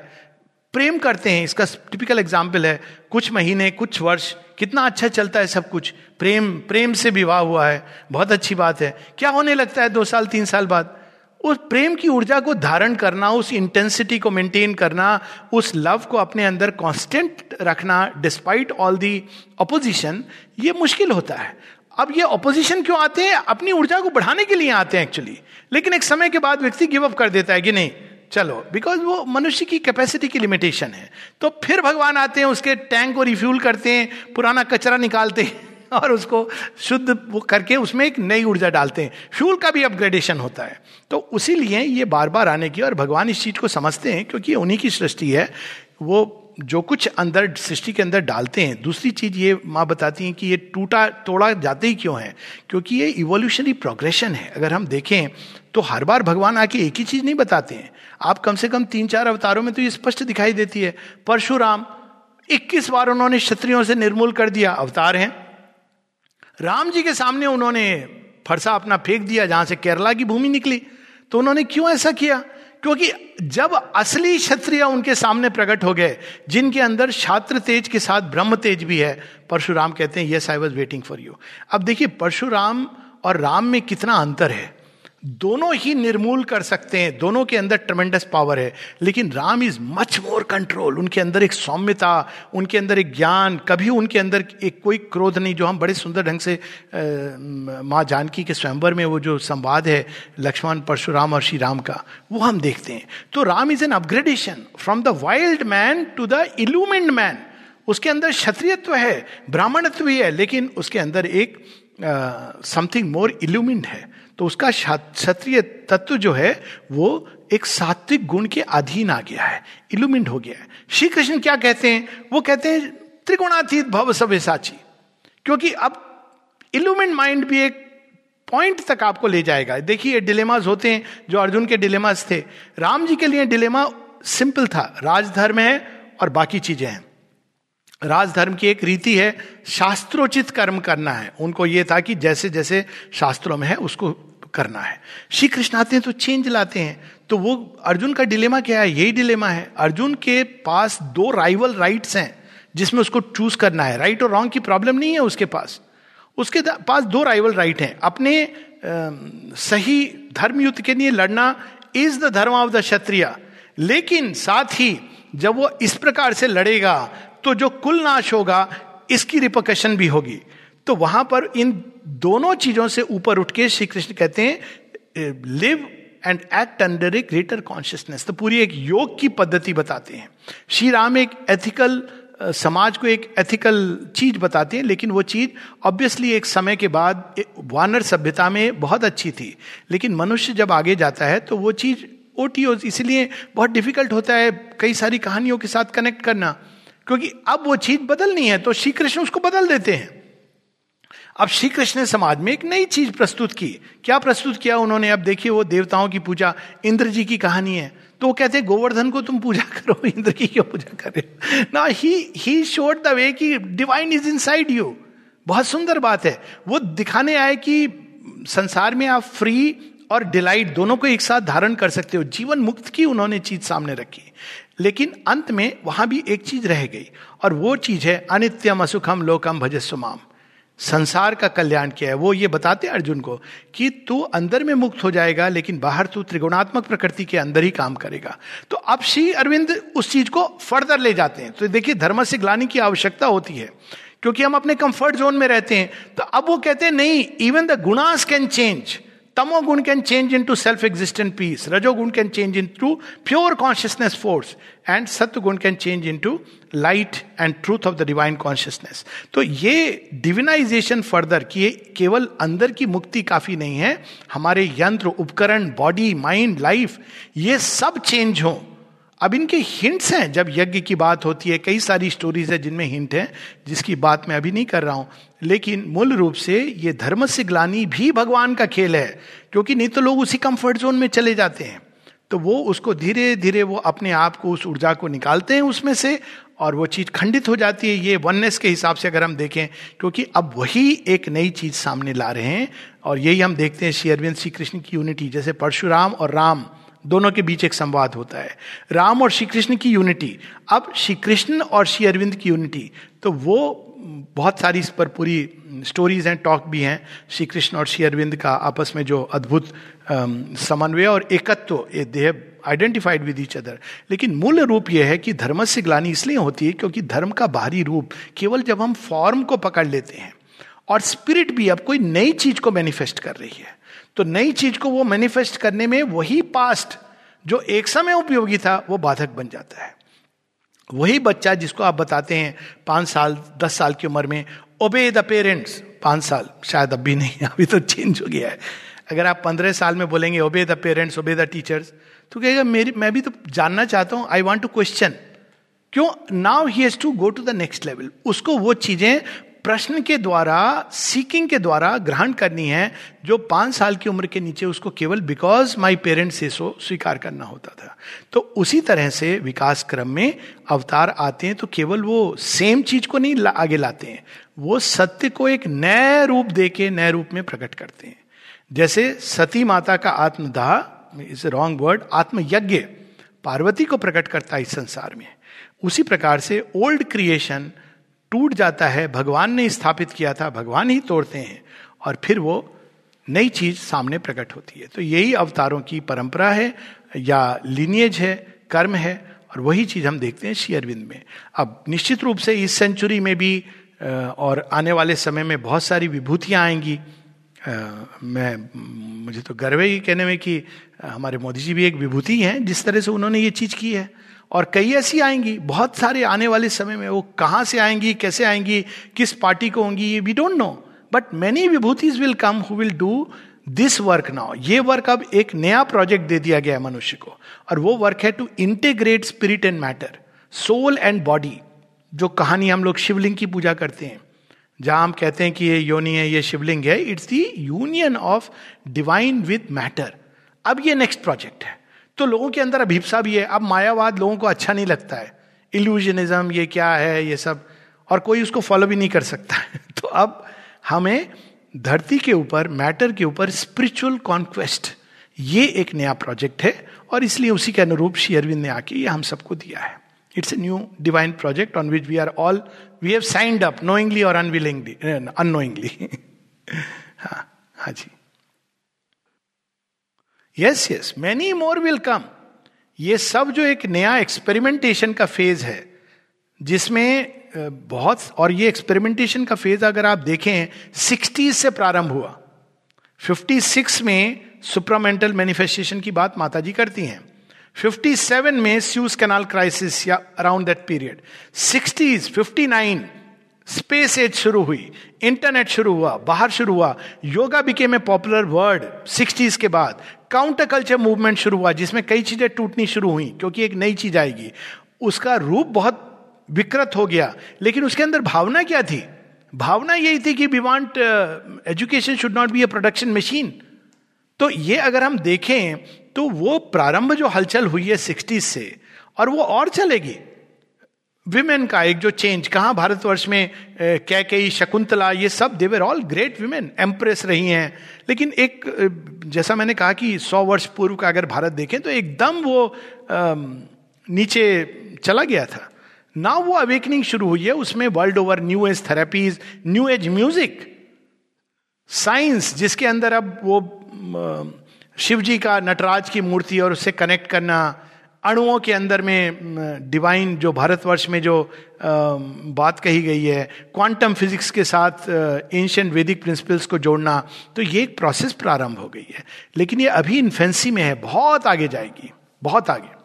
प्रेम करते हैं, इसका टिपिकल एग्ज़ाम्पल है, कुछ महीने, कुछ वर्ष, कितना अच्छा चलता है सब कुछ, प्रेम प्रेम से विवाह हुआ है, बहुत अच्छी बात है। क्या होने लगता है दो साल, तीन साल बाद? उस प्रेम की ऊर्जा को धारण करना, उस इंटेंसिटी को मेंटेन करना, उस लव को अपने अंदर कांस्टेंट रखना डिस्पाइट ऑल दी अपोजिशन ये मुश्किल होता है। अब ये ऑपोजिशन क्यों आते हैं? अपनी ऊर्जा को बढ़ाने के लिए आते हैं एक्चुअली लेकिन एक समय के बाद व्यक्ति गिव अप कर देता है कि नहीं, चलो बिकॉज़ वो मनुष्य की कैपेसिटी की लिमिटेशन है। तो फिर भगवान आते हैं, उसके टैंक को रिफ्यूल करते हैं, पुराना कचरा निकालते हैं। और उसको शुद्ध वो करके उसमें एक नई ऊर्जा डालते हैं। फ्यूल का भी अपग्रेडेशन होता है। तो उसी लिए ये बार बार आने की और भगवान इस चीज़ को समझते हैं क्योंकि उन्हीं की सृष्टि है। वो जो कुछ अंदर, सृष्टि के अंदर डालते हैं। दूसरी चीज़ ये माँ बताती हैं कि ये टूटा, तोड़ा जाते ही क्यों है? क्योंकि ये इवोल्यूशनरी प्रोग्रेशन है। अगर हम देखें तो हर बार भगवान आके एक ही चीज़ नहीं बताते हैं। आप कम से कम तीन चार अवतारों में तो ये स्पष्ट दिखाई देती है। परशुराम 21 बार उन्होंने क्षत्रियों से निर्मूल कर दिया। अवतार हैं। राम जी के सामने उन्होंने फरसा अपना फेंक दिया जहाँ से केरला की भूमि निकली। तो उन्होंने क्यों ऐसा किया? क्योंकि जब असली क्षत्रिय उनके सामने प्रकट हो गए, जिनके अंदर छात्र तेज के साथ ब्रह्म तेज भी है, परशुराम कहते हैं yes I was waiting for you अब देखिए, परशुराम और राम में कितना अंतर है। दोनों ही निर्मूल कर सकते हैं, दोनों के अंदर ट्रमेंडस पावर है। लेकिन Ram is much more control उनके अंदर एक सौम्यता, उनके अंदर एक ज्ञान, कभी उनके अंदर एक कोई क्रोध नहीं, जो हम बड़े सुंदर ढंग से माँ जानकी के स्वयंवर में वो जो संवाद है, लक्ष्मण, परशुराम और श्री राम का, वो हम देखते हैं। तो Ram is an upgradation from the wild man to the illumined man उसके अंदर क्षत्रियत्व है, ब्राह्मणत्व भी है, लेकिन उसके अंदर एक समथिंग मोर इल्यूमिंड है। तो उसका क्षत्रिय तत्व जो है, वो एक सात्विक गुण के अधीन आ गया है, इल्यूमिंट हो गया है। श्री कृष्ण क्या कहते हैं? वो कहते हैं, त्रिगुणातीत भव सब साची क्योंकि अब इल्यूमिंट माइंड भी एक पॉइंट तक आपको ले जाएगा। देखिए डिलेमाज होते हैं जो अर्जुन के डिलेमाज थे। राम जी के लिए डिलेमा सिंपल था। राजधर्म है और बाकी चीज़ें हैं। राजधर्म की एक रीति है, शास्त्रोचित कर्म करना है। उनको यह था कि जैसे जैसे शास्त्रों में है, उसको करना है। श्री कृष्ण आते हैं तो चेंज लाते हैं। तो वो अर्जुन का डिलेमा क्या है? यही डिलेमा है। अर्जुन के पास दो राइवल राइट्स हैं जिसमें उसको चूज़ करना है। राइट और रॉन्ग की प्रॉब्लम नहीं है उसके पास। उसके पास दो राइवल राइट हैं। अपने आ, सही धर्म युद्ध के लिए लड़ना is the dharma of the Kshatriya. लेकिन साथ ही जब वो इस प्रकार से लड़ेगा तो जो कुल नाश होगा इसकी रिपोकशन भी होगी। तो वहाँ पर इन दोनों चीज़ों से ऊपर उठ के श्री कृष्ण कहते हैं live and act under a greater consciousness तो पूरी एक योग की पद्धति बताते हैं। श्री राम एक एथिकल समाज को एक एथिकल चीज़ बताते हैं, लेकिन वो चीज़ ऑब्वियसली एक समय के बाद वानर सभ्यता में बहुत अच्छी थी। लेकिन मनुष्य जब आगे जाता है तो वो चीज़ ओटी इसलिए बहुत डिफ़िकल्ट होता है कई सारी कहानियों के साथ कनेक्ट करना, क्योंकि अब वो चीज़ बदलनी है तो श्री कृष्ण उसको बदल देते हैं। अब श्री कृष्ण ने समाज में एक नई चीज़ प्रस्तुत की। क्या प्रस्तुत किया उन्होंने? अब देखिए, वो देवताओं की पूजा, इंद्र जी की कहानी है। तो वो कहते गोवर्धन को तुम पूजा करो, इंद्र की क्यों पूजा करे ना ही? ही शोड द वे कि divine is inside you बहुत सुंदर बात है। वो दिखाने आए कि संसार में आप फ्री और डिलाइट दोनों को एक साथ धारण कर सकते हो। जीवन मुक्त की उन्होंने चीज़ सामने रखी। लेकिन अंत में वहाँ भी एक चीज़ रह गई, और वो चीज़ है, अनित्यम असुखम लोकम भजस्वमाम संसार का कल्याण किया है। वो ये बताते हैं अर्जुन को कि तू अंदर में मुक्त हो जाएगा, लेकिन बाहर तू त्रिगुणात्मक प्रकृति के अंदर ही काम करेगा। तो अब श्री अरविंद उस चीज़ को फर्दर ले जाते हैं। तो देखिए, धर्म से ग्लानी की आवश्यकता होती है, क्योंकि हम अपने कंफर्ट जोन में रहते हैं। तो अब वो कहते हैं, नहीं even the gunas can change self existent peace rajo guna can change into pure consciousness force and sattva guna can change into light and truth of the divine consciousness तो ये डिविनाइजेशन फर्दर कि ये केवल अंदर की मुक्ति काफ़ी नहीं है, हमारे यंत्र, उपकरण बॉडी माइंड लाइफ ये सब चेंज हो। अब इनके हिंट्स हैं। जब यज्ञ की बात होती है, कई सारी स्टोरीज है जिनमें हिंट है, जिसकी बात मैं अभी नहीं कर रहा हूँ। लेकिन मूल रूप से ये धर्म से ग्लानी भी भगवान का खेल है, क्योंकि नहीं तो लोग उसी कंफर्ट जोन में चले जाते हैं। तो वो उसको धीरे धीरे वो अपने आप को उस ऊर्जा को निकालते हैं उसमें से, और वो चीज़ खंडित हो जाती है। ये वननेस के हिसाब से अगर हम देखें, क्योंकि अब वही एक नई चीज़ सामने ला रहे हैं, और यही हम देखते हैं श्री अरविंद श्री कृष्ण की यूनिटी जैसे परशुराम और राम, दोनों के बीच एक संवाद होता है। राम और श्री कृष्ण की यूनिटी अब श्री कृष्ण और श्री अरविंद की यूनिटी तो वो बहुत सारी इस पर पूरी स्टोरीज हैं टॉक भी हैं श्री कृष्ण और श्री अरविंद का आपस में जो अद्भुत समन्वय और एकत्व they have identified with each other लेकिन मूल रूप यह है कि धर्म से ग्लानी इसलिए होती है क्योंकि धर्म का बाहरी रूप केवल जब हम फॉर्म को पकड़ लेते हैं और स्पिरिट भी अब कोई नई चीज़ को मैनिफेस्ट कर रही है तो नई चीज़ को वो मैनिफेस्ट करने में वही पास्ट जो एक समय उपयोगी था, वो बाधक बन जाता है। वही बच्चा जिसको आप बताते हैं पाँच साल, दस साल की उम्र में ओबे द पेरेंट्स पाँच साल, शायद अब भी नहीं, अभी तो चेंज हो गया है। अगर आप पंद्रह साल में बोलेंगे obey the parents obey the teachers तो कहेगा, मेरी, मैं भी तो जानना चाहता हूँ आई वॉन्ट टू क्वेश्चन क्यों? Now he has to go to the next level उसको वो चीज़ें प्रश्न के द्वारा सीकिंग के द्वारा ग्रहण करनी है जो पाँच साल की उम्र के नीचे उसको केवल बिकॉज़ माई पेरेंट्स से सो स्वीकार करना होता था। तो उसी तरह से विकास क्रम में अवतार आते हैं तो केवल वो सेम चीज़ को नहीं ला, आगे लाते हैं। वो सत्य को एक नए रूप दे के नए रूप में प्रकट करते हैं। जैसे सती माता का आत्मदाह इज़ रॉन्ग वर्ड आत्मयज्ञ पार्वती को प्रकट करता है इस संसार में। उसी प्रकार से ओल्ड क्रिएशन टूट जाता है, भगवान ने स्थापित किया था, भगवान ही तोड़ते हैं, और फिर वो नई चीज़ सामने प्रकट होती है। तो यही अवतारों की परंपरा है, या लिनियज है, कर्म है, और वही चीज़ हम देखते हैं श्री अरविंद में। अब निश्चित रूप से इस सेंचुरी में भी और आने वाले समय में बहुत सारी विभूतियाँ आएँगी। मैं, मुझे तो गर्व है कहने में कि हमारे मोदी जी भी एक विभूति हैं, जिस तरह से उन्होंने ये चीज़ की है। और कई ऐसी आएँगी, बहुत सारे आने वाले समय में, वो कहाँ से आएँगी, कैसे आएँगी, किस पार्टी को होंगी, ये we don't know but many vibhutis will come who will do this work now ये वर्क अब एक नया प्रोजेक्ट दे दिया गया है मनुष्य को। और वो वर्क है to integrate spirit and matter soul and body जो कहानी हम लोग शिवलिंग की पूजा करते हैं। जहाँ हम कहते हैं कि ये योनि है, ये शिवलिंग है it's the union of divine with matter अब ये नेक्स्ट प्रोजेक्ट है। तो लोगों के अंदर अभिप्सा भी है। अब मायावाद लोगों को अच्छा नहीं लगता है। इल्यूजनिज्म ये क्या है, ये सब। और कोई उसको फॉलो भी नहीं कर सकता है। तो अब हमें धरती के ऊपर मैटर के ऊपर स्पिरिचुअल कॉन्क्वेस्ट ये एक नया प्रोजेक्ट है। और इसलिए उसी के अनुरूप श्री अरविंद ने आके ये हम सबको दिया है। It's a new divine project on which we are all we have signed up knowingly और अनविलिंगली अनोइंगली हाँ हाँ जी। Yes yes many more will come ये सब जो एक नया एक्सपेरिमेंटेशन का फ़ेज़ है, जिसमें बहुत, और ये एक्सपेरिमेंटेशन का फ़ेज़ अगर आप देखें सिक्सटीज से प्रारंभ हुआ। फिफ्टी सिक्स में सुप्रामेंटल मैनिफेस्टेशन की बात माता जी करती हैं। 57 में स्यूज कैनाल क्राइसिस या around that period sixties 59 space age शुरू हुई इंटरनेट शुरू हुआ, बाहर शुरू हुआ। Yoga became a popular word sixties के बाद। काउंटर कल्चर मूवमेंट शुरू हुआ, जिसमें कई चीज़ें टूटनी शुरू हुई, क्योंकि एक नई चीज़ आएगी। उसका रूप बहुत विकृत हो गया, लेकिन उसके अंदर भावना क्या थी? भावना यही थी कि we want education should not be a production machine तो ये अगर हम देखें तो वो प्रारंभ जो हलचल हुई है सिक्सटीज से, और वो और चलेगी। विमेन का एक जो चेंज कहा भारतवर्ष में कै कई शकुंतला, ये सब they were all great women empress रही हैं। लेकिन एक जैसा मैंने कहा कि सौ वर्ष पूर्व का अगर भारत देखें तो एकदम वो नीचे चला गया था। ना वो अवेकनिंग शुरू हुई है, उसमें world over new age therapies new age music science जिसके अंदर अब वो शिव जी का नटराज की मूर्ति और उससे कनेक्ट करना अणुओं के अंदर में डिवाइन जो भारतवर्ष में जो बात कही गई है क्वांटम फिजिक्स के साथ एंशियंट वैदिक प्रिंसिपल्स को जोड़ना तो ये एक प्रोसेस प्रारंभ हो गई है। लेकिन ये अभी इन्फेंसी में है, बहुत आगे जाएगी, बहुत आगे।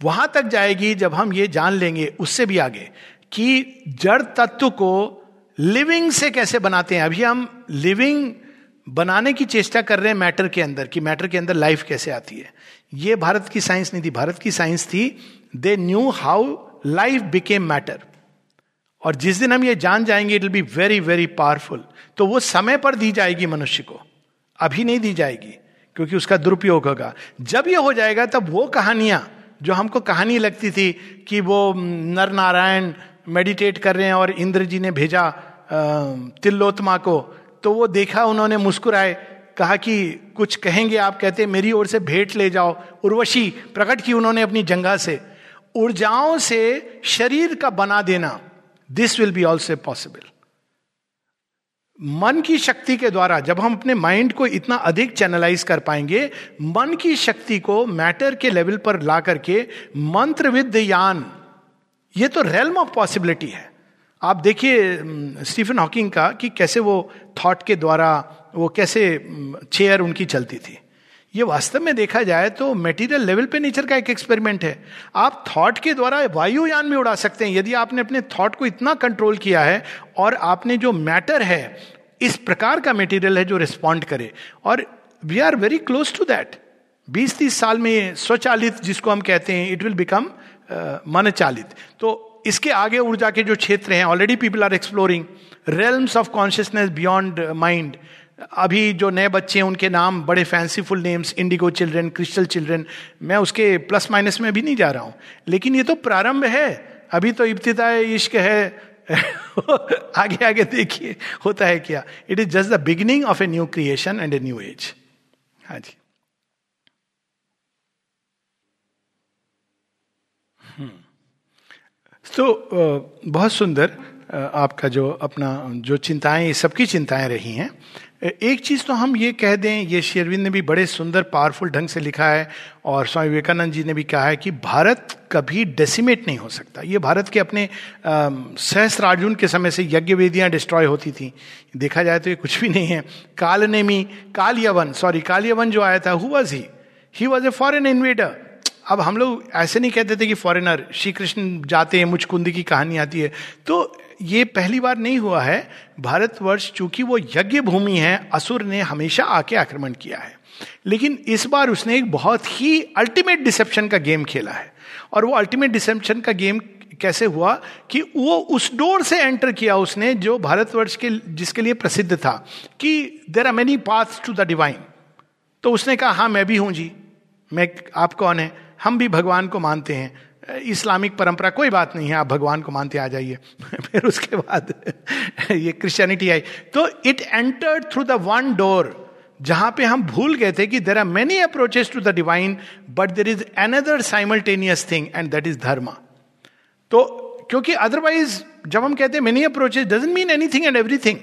वहाँ तक जाएगी जब हम ये जान लेंगे, उससे भी आगे, कि जड़ तत्व को लिविंग से कैसे बनाते हैं। अभी हम लिविंग बनाने की चेष्टा कर रहे हैं मैटर के अंदर कि मैटर के अंदर लाइफ कैसे आती है। ये भारत की साइंस नहीं थी। भारत की साइंस थी they knew how life became matter और जिस दिन हम ये जान जाएँगे it will be very very powerful तो वो समय पर दी जाएगी मनुष्य को। अभी नहीं दी जाएगी, क्योंकि उसका दुरुपयोग होगा। जब ये हो जाएगा, तब वो कहानियाँ, जो हमको कहानी लगती थी कि वो नर नारायण मेडिटेट कर रहे हैं और इंद्र जी ने भेजा तिल्लोत्मा को तो वो देखा, उन्होंने मुस्कुराए, कहा कि कुछ कहेंगे, आप कहते मेरी ओर से भेंट ले जाओ। उर्वशी प्रकट की उन्होंने अपनी जंगा से ऊर्जाओं से शरीर का बना देना this will be also possible मन की शक्ति के द्वारा, जब हम अपने माइंड को इतना अधिक चैनलाइज कर पाएँगे, मन की शक्ति को मैटर के लेवल पर ला करके मंत्र विद्यान ये तो रेलम ऑफ़ पॉसिबिलिटी है। आप देखिए स्टीफन हॉकिंग का कि कैसे वो थॉट के द्वारा, वो कैसे चेयर उनकी चलती थी। ये वास्तव में देखा जाए तो मेटीरियल लेवल पे नेचर का एक एक्सपेरिमेंट है। आप थॉट के द्वारा वायुयान में उड़ा सकते हैं। यदि आपने अपने थॉट को इतना कंट्रोल किया है और आपने जो मैटर है, इस प्रकार का मेटीरियल है जो रिस्पॉन्ड करे। और we are very close to that बीस तीस साल में स्वचालित जिसको हम कहते हैं इट विल बिकम मन चालित तो इसके आगे ऊर्जा के जो क्षेत्र हैं already people are exploring realms of consciousness beyond mind अभी जो नए बच्चे हैं, उनके नाम बड़े fanciful names indigo children crystal children मैं उसके प्लस माइनस में भी नहीं जा रहा हूँ। लेकिन ये तो प्रारंभ है। अभी तो इब्तदा इश्क है। आगे आगे देखिए, होता है क्या? It is just the beginning of a new creation and a new age हाँ जी। तो बहुत सुंदर आपका जो अपना, जो चिंताएँ सबकी चिंताएँ रही हैं। एक चीज़ तो हम ये कह दें, ये शेरविंद ने भी बड़े सुंदर, पावरफुल ढंग से लिखा है और स्वामी विवेकानंद जी ने भी कहा है कि भारत कभी डेसिमेट नहीं हो सकता। ये भारत के अपने सहस्रार्जुन के समय से यज्ञ वेदियाँ डिस्ट्रॉय होती थी। देखा जाए तो ये कुछ भी नहीं है। काल नेमी काल यवन सॉरी काल यवन जो आया था who was he he was a foreign invader अब हम लोग ऐसे नहीं कहते थे कि फॉरेनर श्री कृष्ण जाते हैं मुझकुंद की कहानी आती है। तो ये पहली बार नहीं हुआ है। भारतवर्ष, चूँकि वो यज्ञ भूमि है, असुर ने हमेशा आके आक्रमण किया है। लेकिन इस बार उसने एक बहुत ही अल्टीमेट डिसेप्शन का गेम खेला है। और वो अल्टीमेट डिसेप्शन का गेम कैसे हुआ कि वो उस डोर से एंटर किया उसने, जो भारतवर्ष के, जिसके लिए प्रसिद्ध था, कि there are many path to the divine तो उसने कहा हाँ मैं भी हूँ जी। मैं, आप कौन है? हम भी भगवान को मानते हैं। इस्लामिक परंपरा कोई बात नहीं है, आप भगवान को मानते आ जाइए। फिर उसके बाद ये क्रिश्चियनिटी आई। तो it entered through the one door जहाँ पे हम भूल गए थे कि there are many approaches to the divine but there is another simultaneous thing and that is dharma तो क्योंकि अदरवाइज़ जब हम कहते हैं many approaches doesn't mean anything and everything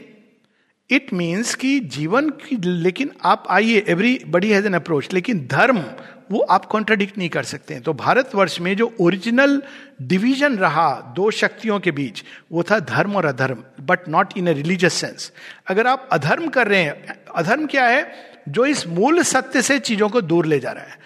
it means कि जीवन की, लेकिन आप आइए everybody has an approach लेकिन धर्म वो आप कॉन्ट्राडिक्ट नहीं कर सकते हैं। तो भारतवर्ष में जो ओरिजिनल डिवीज़न रहा दो शक्तियों के बीच, वो था धर्म और अधर्म but not in a religious sense अगर आप अधर्म कर रहे हैं, अधर्म क्या है? जो इस मूल सत्य से चीज़ों को दूर ले जा रहा है।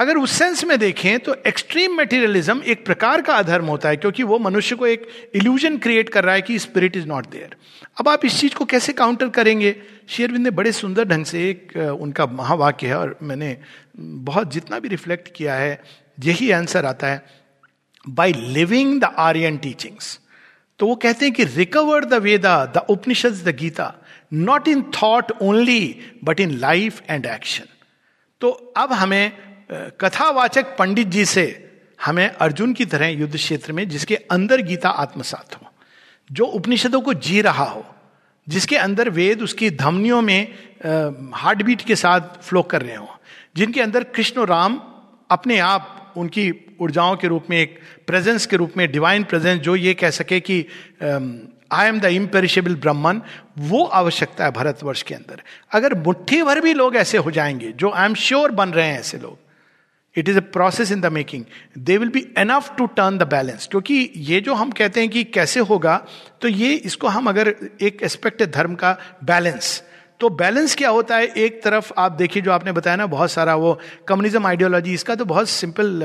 अगर उस सेंस में देखें तो एक्सट्रीम मेटीरियलिज्म एक प्रकार का अधर्म होता है, क्योंकि वो मनुष्य को एक इल्यूजन क्रिएट कर रहा है कि स्पिरिट इज़ नॉट देयर अब आप इस चीज़ को कैसे काउंटर करेंगे? शेयरविंद ने बड़े सुंदर ढंग से एक उनका महावाक्य है और मैंने बहुत जितना भी रिफ्लेक्ट किया है, यही आंसर आता है by living the Aryan teachings तो वो कहते हैं कि recover the Veda the Upanishad the Gita not in thought only but in life and action तो अब हमें कथावाचक पंडित जी से हमें अर्जुन की तरह युद्ध क्षेत्र में जिसके अंदर गीता आत्मसात हो, जो उपनिषदों को जी रहा हो, जिसके अंदर वेद उसकी धमनियों में हार्ट बीट के साथ फ्लो कर रहे हो, जिनके अंदर कृष्ण राम अपने आप उनकी ऊर्जाओं के रूप में एक प्रेजेंस के रूप में डिवाइन प्रेजेंस जो ये कह सके कि I am the imperishable Brahman वो आवश्यकता है भारतवर्ष के अंदर। अगर मुट्ठी भर भी लोग ऐसे हो जाएँगे, जो आई एम श्योर बन रहे हैं ऐसे लोग it is a process in the making they will be enough to turn the balance क्योंकि ये जो हम कहते हैं कि कैसे होगा तो ये इसको हम अगर एक एस्पेक्ट है धर्म का बैलेंस तो बैलेंस क्या होता है? एक तरफ़ आप देखिए जो आपने बताया ना बहुत सारा वो कम्युनिज्म आइडियोलॉजी इसका तो बहुत simple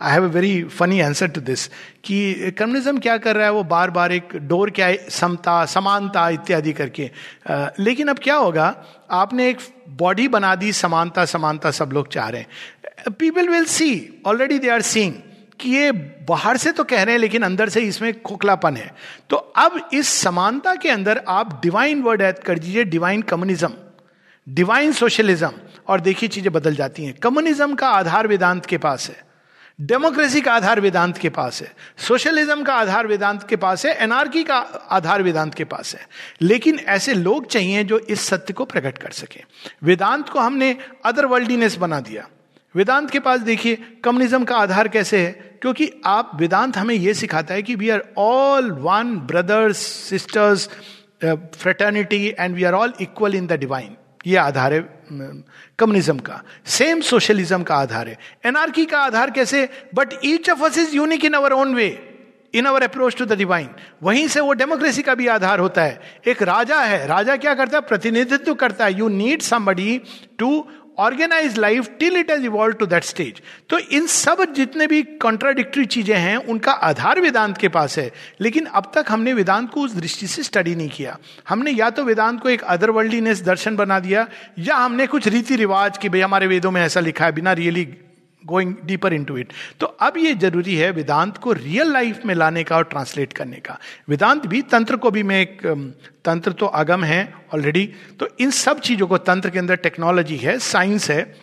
I have a very funny answer to this कि कम्युनिज्म क्या कर रहा है? वो बार बार एक डोर क्या है? समता समानता इत्यादि करके। uh, लेकिन अब क्या होगा? आपने एक बॉडी बना दी समानता समानता सब लोग चाह रहे हैं। People will see already they are seeing कि ये बाहर से तो कह रहे हैं, लेकिन अंदर से इसमें खोखलापन है। तो अब इस समानता के अंदर आप डिवाइन वर्ड ऐड कर दीजिए डिवाइन कम्युनिज्म डिवाइन सोशलिज्म और देखिए चीज़ें बदल जाती हैं। कम्युनिज्म का आधार वेदांत के पास है। डेमोक्रेसी का आधार वेदांत के पास है। सोशलिज्म का आधार वेदांत के पास है। एनआरकी का आधार वेदांत के पास है। लेकिन ऐसे लोग चाहिए जो इस सत्य को प्रकट कर सके। वेदांत को हमने अदर वर्ल्डीनेस बना दिया। वेदांत के पास देखिए कम्युनिज्म का आधार कैसे है? क्योंकि आप वेदांत हमें यह सिखाता है कि we are all one brothers sisters fraternity and we are all equal in the divine ये आधार है कम्युनिज्म का। सेम सोशलिज्म का आधार है। एनआरकी का आधार कैसे? But each of us is unique in our own way in our approach to the divine वहीं से वो डेमोक्रेसी का भी आधार होता है। एक राजा है। राजा क्या करता है? प्रतिनिधित्व करता है। You need somebody to organise life till it as evolve to that stage तो इन सब जितने भी कॉन्ट्राडिक्टरी चीज़ें हैं, उनका आधार वेदांत के पास है। लेकिन अब तक हमने वेदांत को उस दृष्टि से स्टडी नहीं किया। हमने या तो वेदांत को एक अदरवर्ल्डीनेस दर्शन बना दिया, या हमने कुछ रीति रिवाज कि, भाई, हमारे वेदों में ऐसा लिखा है, बिना really going deeper into it तो अब ये ज़रूरी है वेदांत को रियल लाइफ में लाने का और ट्रांसलेट करने का। वेदांत भी तंत्र को भी मैं एक तंत्र तो आगम है ऑलरेडी तो इन सब चीज़ों को तंत्र के अंदर टेक्नोलॉजी है साइंस है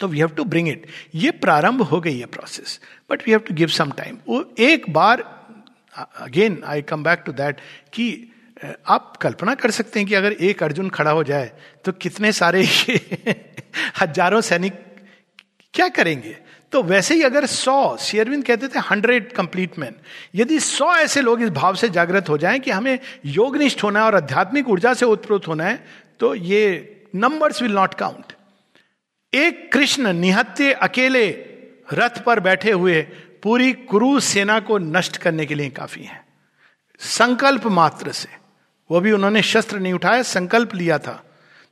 तो we have to bring it ये प्रारंभ हो गई है process but we have to give some time वो एक बार again I come back to that कि आप कल्पना कर सकते हैं कि अगर एक अर्जुन खड़ा हो जाए तो कितने सारे हज़ारों सैनिक क्या करेंगे? तो वैसे ही अगर सौ शेयरविंद कहते थे, हंड्रेड कंप्लीट मैन यदि सौ ऐसे लोग इस भाव से जागृत हो जाएँ कि हमें योगनिष्ठ होना है और आध्यात्मिक ऊर्जा से उत्प्रोत होना है तो ये नंबर्स विल नॉट काउंट एक कृष्ण निहत्य अकेले रथ पर बैठे हुए पूरी कुरु सेना को नष्ट करने के लिए काफ़ी है। संकल्प मात्र से। वो भी उन्होंने शस्त्र नहीं उठाया, संकल्प लिया था।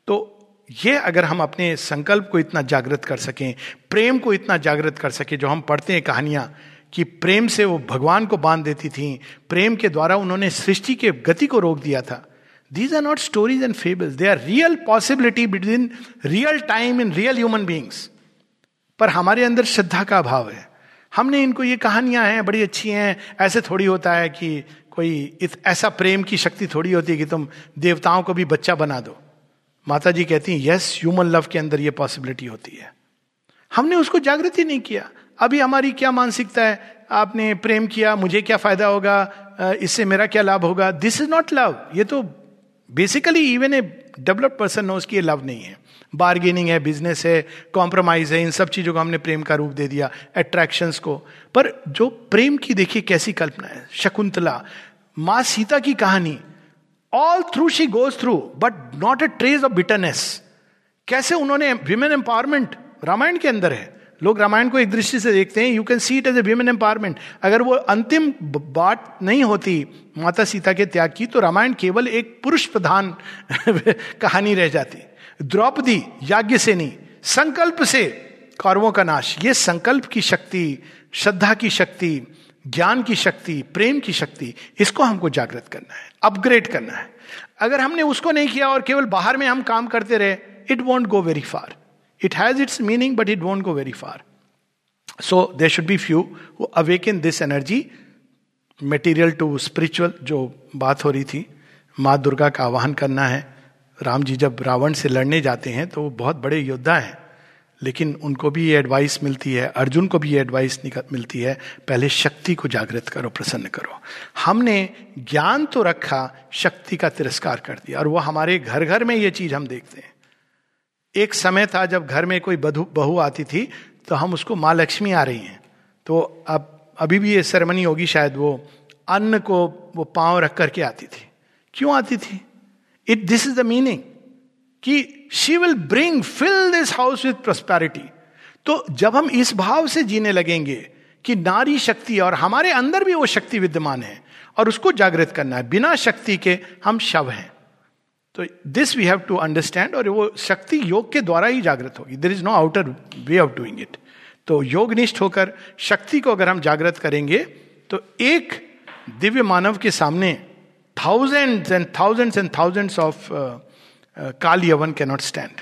तो ये अगर हम अपने संकल्प को इतना जागृत कर सकें प्रेम को इतना जागृत कर सकें जो हम पढ़ते हैं कहानियाँ कि प्रेम से वो भगवान को बाँध देती थी प्रेम के द्वारा उन्होंने सृष्टि के गति को रोक दिया था। These are not stories and fables they are real possibility between real time in real human beings पर हमारे अंदर श्रद्धा का अभाव है। हमने इनको ये कहानियाँ हैं बड़ी अच्छी हैं। ऐसे थोड़ी होता है कि कोई इत, ऐसा प्रेम की शक्ति थोड़ी होती है कि तुम देवताओं को भी बच्चा बना दो। माता जी कहती हैं यस ह्यूमन लव के अंदर ये पॉसिबिलिटी होती है. हमने उसको जागृति नहीं किया। अभी हमारी क्या मानसिकता है? आपने प्रेम किया, मुझे क्या फ़ायदा होगा? इससे मेरा क्या लाभ होगा? दिस इज़ नॉट लव ये तो basically even a developed person no उसकी लव नहीं है। बार्गेनिंग है बिज़नेस है कॉम्प्रोमाइज है, इन सब चीज़ों को हमने प्रेम का रूप दे दिया अट्रैक्शंस को। पर जो प्रेम की देखिए कैसी कल्पना है, शकुंतला, माँ सीता की कहानी all through she goes through but not a trace of bitterness कैसे उन्होंने विमेन एम्पावरमेंट रामायण के अंदर है? लोग रामायण को एक दृष्टि से देखते हैं you can see it as a women empowerment अगर वो अंतिम बात नहीं होती, माता सीता के त्याग की तो रामायण केवल एक पुरुष प्रधान कहानी रह जाती। द्रौपदी याज्ञ से नहीं संकल्प से कौरवों का नाश। ये संकल्प की शक्ति, श्रद्धा की शक्ति ज्ञान की शक्ति, प्रेम की शक्ति, इसको हमको जागृत करना है अपग्रेड करना है। अगर हमने उसको नहीं किया और केवल बाहर में हम काम करते रहे it won't go very far it has its meaning but it won't go very far so there should be few who awake in this energy material to spiritual जो बात हो रही थी, माँ दुर्गा का आह्वान करना है। राम जी जब रावण से लड़ने जाते हैं तो वो बहुत बड़े योद्धा हैं। लेकिन उनको भी ये एडवाइस मिलती है, अर्जुन को भी ये एडवाइस मिलती है, पहले शक्ति को जागृत करो, प्रसन्न करो। हमने ज्ञान तो रखा, शक्ति का तिरस्कार कर दिया, और वो हमारे घर घर में ये चीज़ हम देखते हैं। एक समय था जब घर में कोई बधु, बहू आती थी तो हम उसको माँ लक्ष्मी आ रही हैं। तो अब, अभी भी ये सेरेमनी होगी शायद वो, अन्न को वो पाँव रख करके आती थी। क्यों आती थी? It this is the meaning कि she will bring fill this house with prosperity तो जब हम इस भाव से जीने लगेंगे कि नारी शक्ति और हमारे अंदर भी वो शक्ति विद्यमान है और उसको जागृत करना है, बिना शक्ति के हम शव हैं। तो this we have to understand और वो शक्ति योग के द्वारा ही जागृत होगी। There is no outer way of doing it तो योगनिष्ठ होकर शक्ति को अगर हम जागृत करेंगे तो एक दिव्य मानव के सामने thousands and thousands and thousands of Kal Yavan cannot stand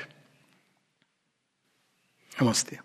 नमस्ते